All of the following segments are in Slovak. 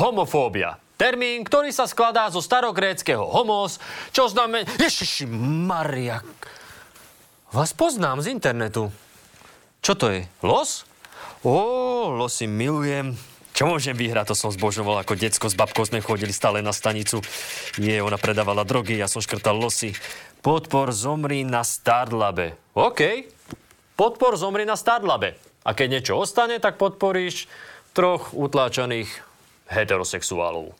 Homofóbia. Termín, ktorý sa skladá zo starogréckého homos, čo znamená... Ježiši Maria. Vás poznám z internetu. Čo to je? Los? Ó, losy milujem. Čo môžem vyhrať? To som zbožoval ako decko s babkou sme chodili stále na stanicu. Nie, ona predávala drogy, ja som škrtal losy. Podpor zomri na Startlabe. OK. Podpor zomri na Startlabe. A keď niečo ostane, tak podporíš troch utláčaných heterosexuálov.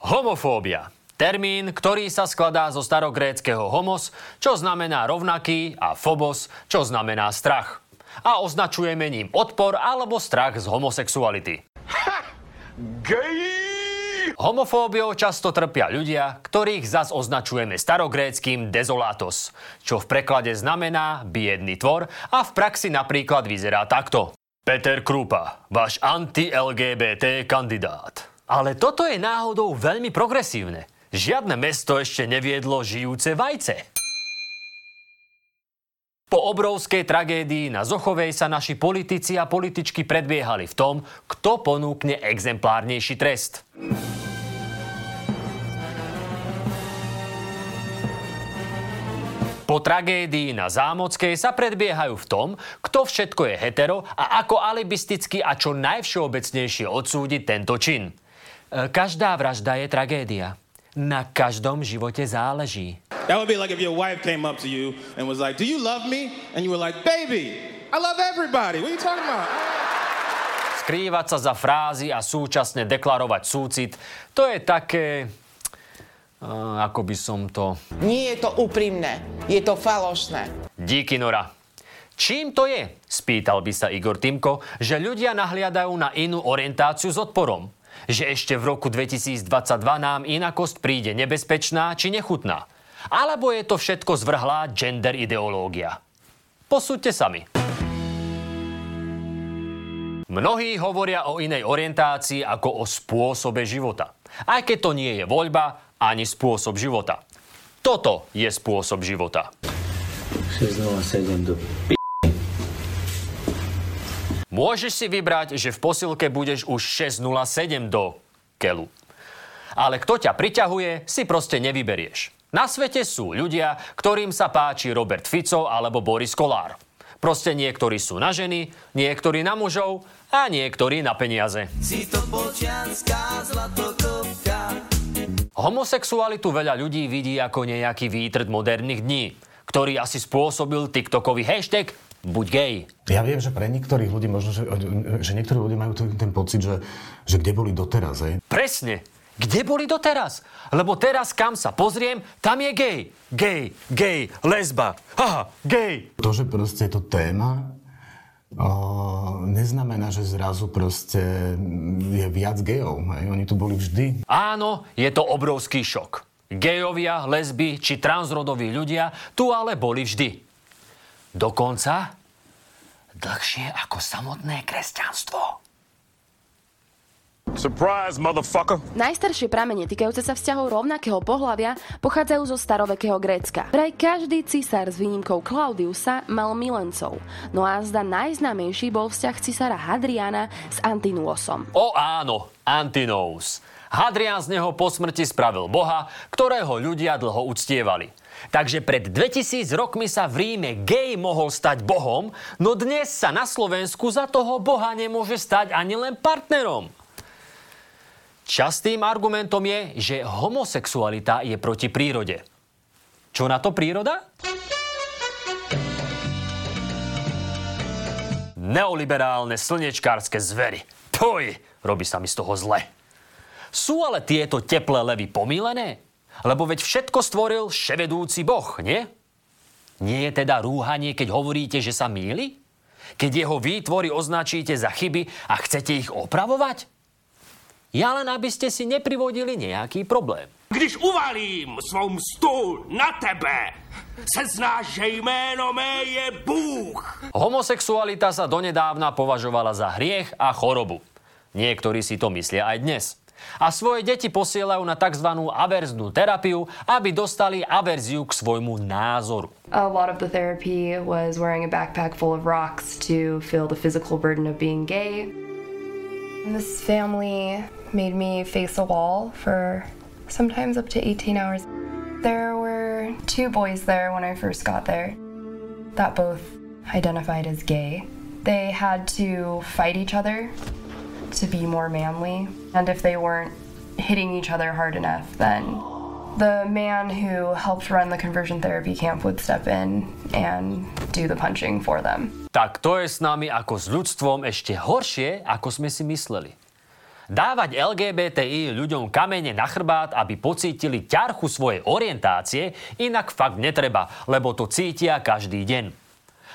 Homofóbia. Termín, ktorý sa skladá zo starogréckého homos, čo znamená rovnaký, a phobos, čo znamená strach. A označujeme ním odpor alebo strach z homosexuality. Gay! Homofóbiou často trpia ľudia, ktorých zas označujeme starogréckým dezolátos, čo v preklade znamená biedný tvor a v praxi napríklad vyzerá takto. Peter Krupa, váš anti-LGBT kandidát. Ale toto je náhodou veľmi progresívne. Žiadne mesto ešte neviedlo žijúce vajce. Po obrovskej tragédii na Zochovej sa naši politici a političky predbiehali v tom, kto ponúkne exemplárnejší trest. Po tragédii na Zámockej sa predbiehajú v tom, kto všetko je hetero a ako alibisticky a čo najvšeobecnejšie odsúdiť tento čin. E, každá vražda je tragédia. Na každom živote záleží. That would be like if your wife came up to you and was like, Do you love me? And you were like, Baby, I love everybody. What are you talking about? Skrývať sa za frázy a súčasne deklarovať súcit, to je také... Uh, ako by som to... Nie je to úprimné, je to falošné. Díky, Nora. Čím to je? Spýtal by sa Igor Timko, že ľudia nahliadajú na inú orientáciu s odporom. Že ešte v roku 2022 nám inakosť príde nebezpečná či nechutná. Alebo je to všetko zvrhlá gender ideológia. Posúďte sami. Mnohí hovoria o inej orientácii ako o spôsobe života. Aj keď to nie je voľba ani spôsob života. Toto je spôsob života. 607 do p... Môžeš si vybrať, že v posilke budeš už 607 do kelu. Ale kto ťa priťahuje, si proste nevyberieš. Na svete sú ľudia, ktorým sa páči Robert Fico alebo Boris Kolár. Proste niektorí sú na ženy, niektorí na mužov a niektorí na peniaze. Si to Homosexualitu veľa ľudí vidí ako nejaký výtrt moderných dní, ktorý asi spôsobil TikTokový hashtag buď gay. Ja viem, že pre niektorých ľudí možno, že, že niektorí ľudia majú ten, ten pocit, že, že kde boli doteraz, hej? Presne. Kde boli doteraz? Lebo teraz, kam sa pozriem, tam je gay. Gay, gay, lesba. Haha, gay. To, že proste je to téma, o, neznamená, že zrazu proste je viac gejov. Hej? Oni tu boli vždy. Áno, je to obrovský šok. Gejovia, lesby či transrodoví ľudia tu ale boli vždy. Dokonca dlhšie ako samotné kresťanstvo. Surprise, motherfucker! Najstaršie pramene týkajúce sa vzťahov rovnakého pohľavia pochádzajú zo starovekého Grécka. Vraj každý cisár s výnimkou Claudiusa mal milencov, no a zda najznámejší bol vzťah cisára Hadriana s Antinuosom. O áno, Antinous. Hadrian z neho po smrti spravil boha, ktorého ľudia dlho uctievali. Takže pred 2000 rokmi sa v Ríme gej mohol stať bohom, no dnes sa na Slovensku za toho boha nemôže stať ani len partnerom. Častým argumentom je, že homosexualita je proti prírode. Čo na to príroda? Neoliberálne slnečkárske zvery. Toj, robí sa mi z toho zle. Sú ale tieto teplé levy pomílené? Lebo veď všetko stvoril ševedúci boh, nie? Nie je teda rúhanie, keď hovoríte, že sa míli? Keď jeho výtvory označíte za chyby a chcete ich opravovať? Ja len aby ste si neprivodili nejaký problém. Když uvalím svou mstu na tebe, se znáš, že jméno mé je Bůh. Homosexualita sa donedávna považovala za hriech a chorobu. Niektorí si to myslia aj dnes. A svoje deti posielajú na tzv. averznú terapiu, aby dostali averziu k svojmu názoru. A lot of the therapy was wearing a backpack full of rocks to feel the physical burden of being gay. This family made me face a wall for sometimes up to 18 hours. There were two boys there when I first got there that both identified as gay. They had to fight each other to be more manly, and if they weren't hitting each other hard enough, then the man who helped run the conversion therapy camp would step in and do the punching for them. Tak to je s nami ako s ľudstvom ešte horšie, ako sme si mysleli. Dávať LGBTI ľuďom kamene na chrbát, aby pocítili ťarchu svojej orientácie, inak fakt netreba, lebo to cítia každý deň.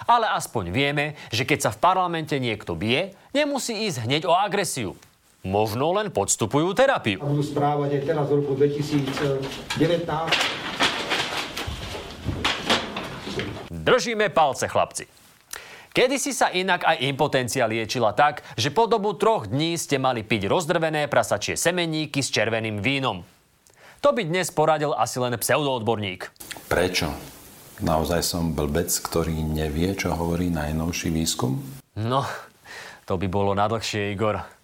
Ale aspoň vieme, že keď sa v parlamente niekto bije, nemusí ísť hneď o agresiu. Možno len podstupujú terapiu. A budú správať aj teraz v roku 2019. Držíme palce, chlapci. Kedy si sa inak aj impotencia liečila tak, že po dobu troch dní ste mali piť rozdrvené prasačie semeníky s červeným vínom. To by dnes poradil asi len pseudoodborník. Prečo? Naozaj som blbec, ktorý nevie, čo hovorí najnovší výskum? No, to by bolo nadlhšie, Igor.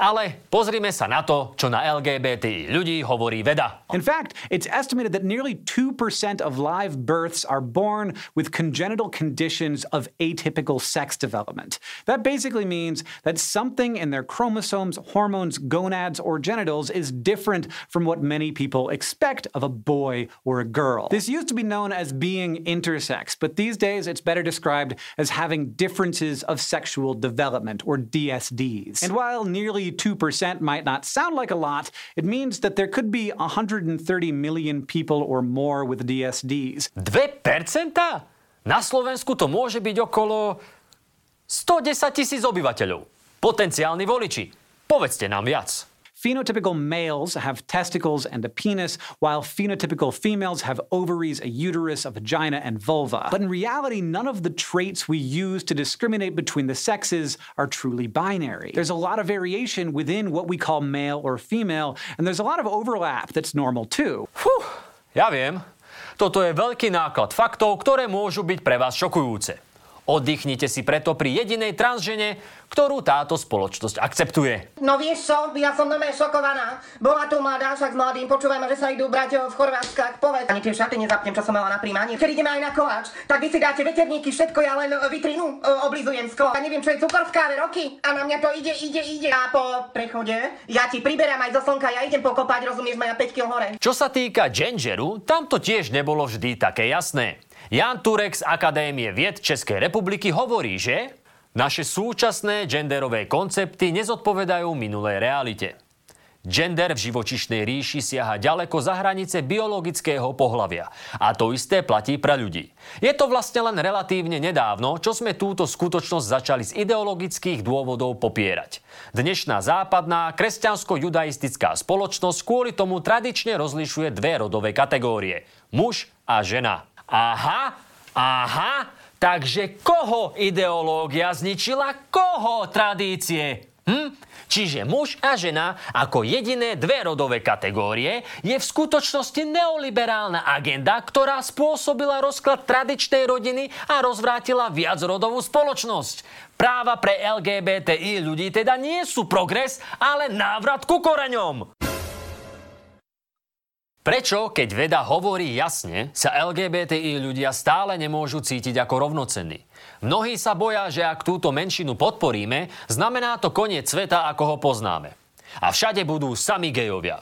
Ale pozrime sa na to, čo na ľudí hovorí veda. In fact, it's estimated that nearly 2% of live births are born with congenital conditions of atypical sex development. That basically means that something in their chromosomes, hormones, gonads, or genitals is different from what many people expect of a boy or a girl. This used to be known as being intersex, but these days it's better described as having differences of sexual development, or DSDs. And while nearly 2% might not sound like a lot, it means that there could be 130 million people or more with DSDs. 2%? Na Slovensku to môže byť okolo 110 tisíc obyvateľov. Potenciálni voliči. Povedzte nám viac. Phenotypical males have testicles and a penis, while phenotypical females have ovaries, a uterus, a vagina, and vulva. But in reality, none of the traits we use to discriminate between the sexes are truly binary. There's a lot of variation within what we call male or female, and there's a lot of overlap that's normal too. Fú, ja viem. Toto je veľký náklad faktov, ktoré môžu byť pre vás šokujúce. Oddychnite si preto pri jedinej transžene, ktorú táto spoločnosť akceptuje. No vieš čo, ja som normálne šokovaná. Bola tu mladá, však s mladým, počúvame, že sa idú brať v Chorvátskach. Povedz, ani tie šaty nezapnem, čo som mala na príjmanie. Keď ideme aj na koláč, tak vy si dáte veterníky, všetko, ja len vitrinu e, oblizujem sklo. A neviem, čo je cukor v káve roky. A na mňa to ide, ide, ide. A po prechode, ja ti priberám aj zo slnka, ja idem pokopať, rozumieš ma, ja 5 kg hore. Čo sa týka genderu, tam to tiež nebolo vždy také jasné. Jan Turek z Akadémie vied Českej republiky hovorí, že naše súčasné genderové koncepty nezodpovedajú minulej realite. Gender v živočišnej ríši siaha ďaleko za hranice biologického pohlavia. A to isté platí pre ľudí. Je to vlastne len relatívne nedávno, čo sme túto skutočnosť začali z ideologických dôvodov popierať. Dnešná západná kresťansko-judaistická spoločnosť kvôli tomu tradične rozlišuje dve rodové kategórie. Muž a žena. Aha, aha, takže koho ideológia zničila, koho tradície? Hm? Čiže muž a žena ako jediné dve rodové kategórie je v skutočnosti neoliberálna agenda, ktorá spôsobila rozklad tradičnej rodiny a rozvrátila viacrodovú spoločnosť. Práva pre LGBTI ľudí teda nie sú progres, ale návrat ku koreňom. Prečo, keď veda hovorí jasne, sa LGBTI ľudia stále nemôžu cítiť ako rovnocenní? Mnohí sa boja, že ak túto menšinu podporíme, znamená to koniec sveta, ako ho poznáme. A všade budú sami gejovia.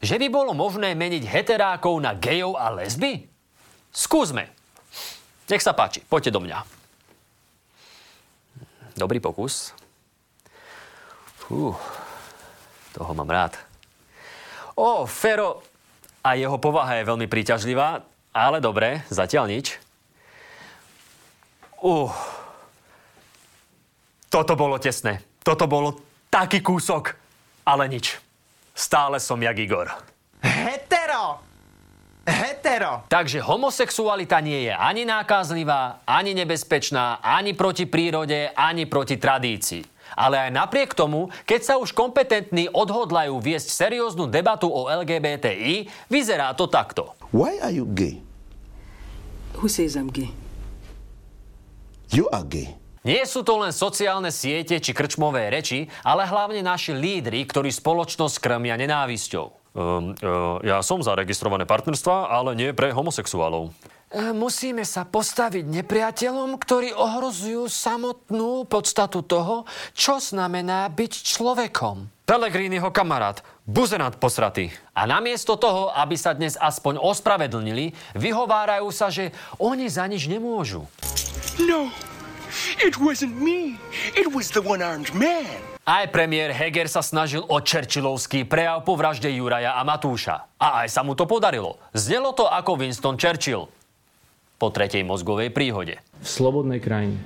Že by bolo možné meniť heterákov na gejov a lesby? Skúsme. Nech sa páči, poďte do mňa. Dobrý pokus. Fú, toho mám rád. Ó, Fero, a jeho povaha je veľmi príťažlivá, ale dobre, zatiaľ nič. Uh, toto bolo tesné. Toto bolo taký kúsok, ale nič. Stále som jak Igor. Hetero! Hetero! Takže homosexualita nie je ani nákazlivá, ani nebezpečná, ani proti prírode, ani proti tradícii. Ale aj napriek tomu, keď sa už kompetentní odhodlajú viesť serióznu debatu o LGBTI, vyzerá to takto. Why are you gay? Who says I'm gay? You are gay. Nie sú to len sociálne siete či krčmové reči, ale hlavne naši lídry, ktorí spoločnosť krmia nenávisťou. Um, uh, ja som za registrované partnerstva, ale nie pre homosexuálov. E, musíme sa postaviť nepriateľom, ktorí ohrozujú samotnú podstatu toho, čo znamená byť človekom. Pellegriniho kamarát, buzenát posratý. A namiesto toho, aby sa dnes aspoň ospravedlnili, vyhovárajú sa, že oni za nič nemôžu. No, it wasn't me. It was the one-armed man. Aj premiér Heger sa snažil o Churchillovský prejav po vražde Juraja a Matúša. A aj sa mu to podarilo. Znelo to ako Winston Churchill po tretej mozgovej príhode. V slobodnej krajine,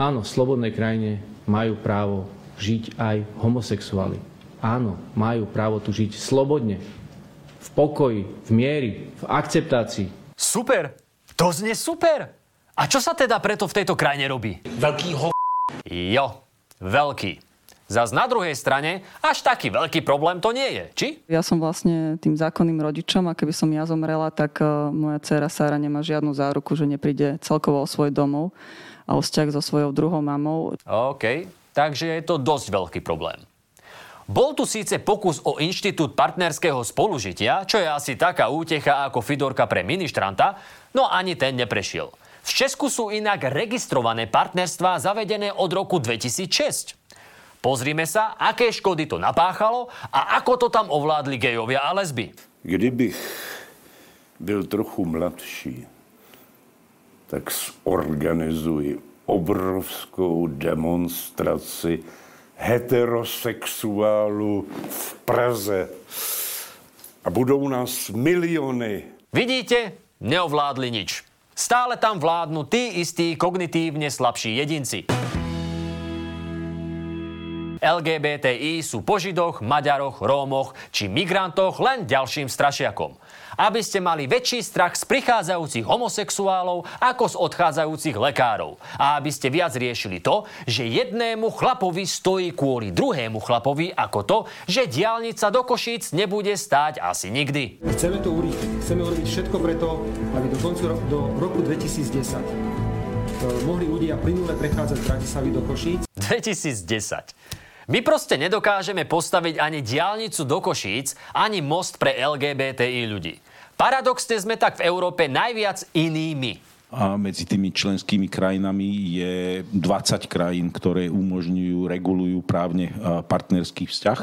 áno, v slobodnej krajine majú právo žiť aj homosexuáli. Áno, majú právo tu žiť slobodne, v pokoji, v miery, v akceptácii. Super! To znie super! A čo sa teda preto v tejto krajine robí? Veľký ho... Jo, veľký. Zas na druhej strane, až taký veľký problém to nie je, či? Ja som vlastne tým zákonným rodičom a keby som ja zomrela, tak uh, moja dcera Sára nemá žiadnu záruku, že nepríde celkovo o svoj domov a o vzťah so svojou druhou mamou. OK, takže je to dosť veľký problém. Bol tu síce pokus o inštitút partnerského spolužitia, čo je asi taká útecha ako Fidorka pre ministranta, no ani ten neprešiel. V Česku sú inak registrované partnerstvá zavedené od roku 2006. Pozrime sa, aké škody to napáchalo a ako to tam ovládli gejovia a lesby. Kdybych byl trochu mladší, tak zorganizuji obrovskou demonstraci heterosexuálů v Praze. A budou nás miliony. Vidíte? Neovládli nič. Stále tam vládnu tí istí kognitívne slabší jedinci. LGBTI sú po Židoch, Maďaroch, Rómoch či migrantoch len ďalším strašiakom. Aby ste mali väčší strach z prichádzajúcich homosexuálov ako z odchádzajúcich lekárov. A aby ste viac riešili to, že jednému chlapovi stojí kvôli druhému chlapovi ako to, že diálnica do Košíc nebude stáť asi nikdy. Chceme to urýchliť. Chceme urobiť všetko preto, aby do koncu ro- do roku 2010 mohli ľudia plynule prechádzať z Bratislavy do Košíc. 2010. My proste nedokážeme postaviť ani diálnicu do Košíc, ani most pre LGBTI ľudí. Paradoxne sme tak v Európe najviac inými. A medzi tými členskými krajinami je 20 krajín, ktoré umožňujú, regulujú právne partnerský vzťah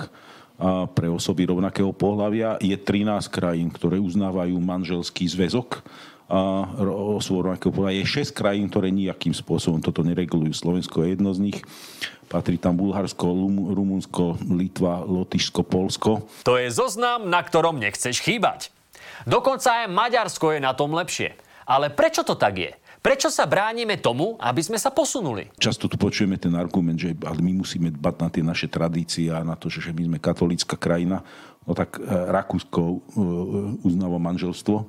pre osoby rovnakého pohľavia. Je 13 krajín, ktoré uznávajú manželský zväzok osôb rovnakého pohľavia. Je 6 krajín, ktoré nejakým spôsobom toto neregulujú. Slovensko je jedno z nich. Patrí tam Bulharsko, Rumunsko, Litva, Lotyšsko, Polsko. To je zoznam, na ktorom nechceš chýbať. Dokonca aj Maďarsko je na tom lepšie. Ale prečo to tak je? Prečo sa bránime tomu, aby sme sa posunuli? Často tu počujeme ten argument, že ale my musíme dbať na tie naše tradície a na to, že my sme katolícka krajina. No tak e, Rakúsko e, uznáva manželstvo e,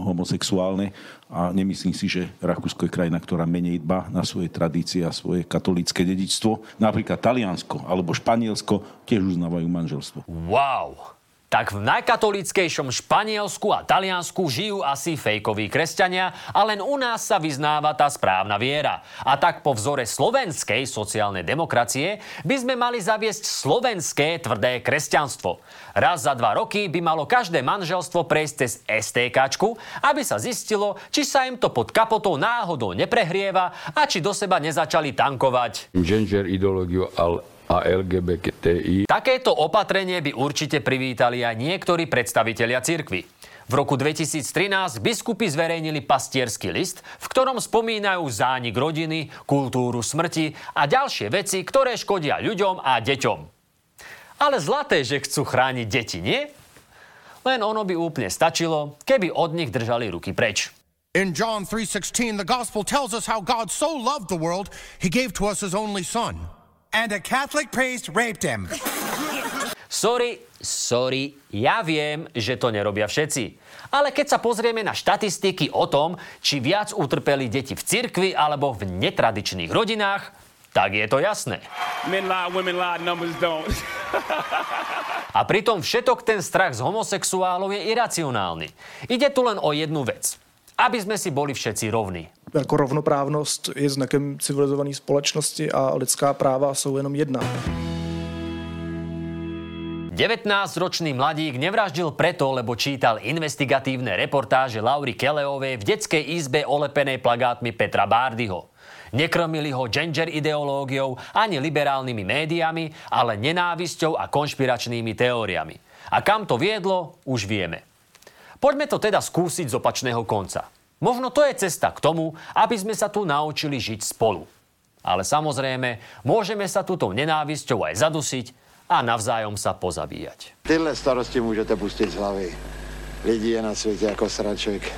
homosexuálne a nemyslím si, že Rakúsko je krajina, ktorá menej dba na svoje tradície a svoje katolícke dedičstvo. Napríklad Taliansko alebo Španielsko tiež uznávajú manželstvo. Wow! Tak v najkatolickejšom Španielsku a Taliansku žijú asi fejkoví kresťania a len u nás sa vyznáva tá správna viera. A tak po vzore slovenskej sociálnej demokracie by sme mali zaviesť slovenské tvrdé kresťanstvo. Raz za dva roky by malo každé manželstvo prejsť cez STKčku, aby sa zistilo, či sa im to pod kapotou náhodou neprehrieva a či do seba nezačali tankovať. Gender ideológiu, ale a LGBTI. Takéto opatrenie by určite privítali aj niektorí predstavitelia cirkvy. V roku 2013 biskupy zverejnili pastierský list, v ktorom spomínajú zánik rodiny, kultúru smrti a ďalšie veci, ktoré škodia ľuďom a deťom. Ale zlaté, že chcú chrániť deti, nie? Len ono by úplne stačilo, keby od nich držali ruky preč. In John 3:16 the gospel tells us how God so loved the world he gave to us his only son. And a Catholic priest raped him. Sorry, sorry, ja viem, že to nerobia všetci. Ale keď sa pozrieme na štatistiky o tom, či viac utrpeli deti v cirkvi alebo v netradičných rodinách, tak je to jasné. Men lie, women lie, numbers don't. A pritom všetok ten strach z homosexuálov je iracionálny. Ide tu len o jednu vec. Aby sme si boli všetci rovní. Jako rovnoprávnost je znakem civilizované společnosti a lidská práva jsou jenom jedna. 19-ročný mladík nevraždil preto, lebo čítal investigatívne reportáže Laury Keleovej v detskej izbe olepenej plagátmi Petra Bárdyho. Nekrmili ho gender ideológiou ani liberálnymi médiami, ale nenávisťou a konšpiračnými teóriami. A kam to viedlo, už vieme. Poďme to teda skúsiť z opačného konca. Možno to je cesta k tomu, aby sme sa tu naučili žiť spolu. Ale samozrejme, môžeme sa túto nenávisťou aj zadusiť a navzájom sa pozabíjať. Tyhle starosti můžete pustit z hlavy. Lidí je na světě jako sraček.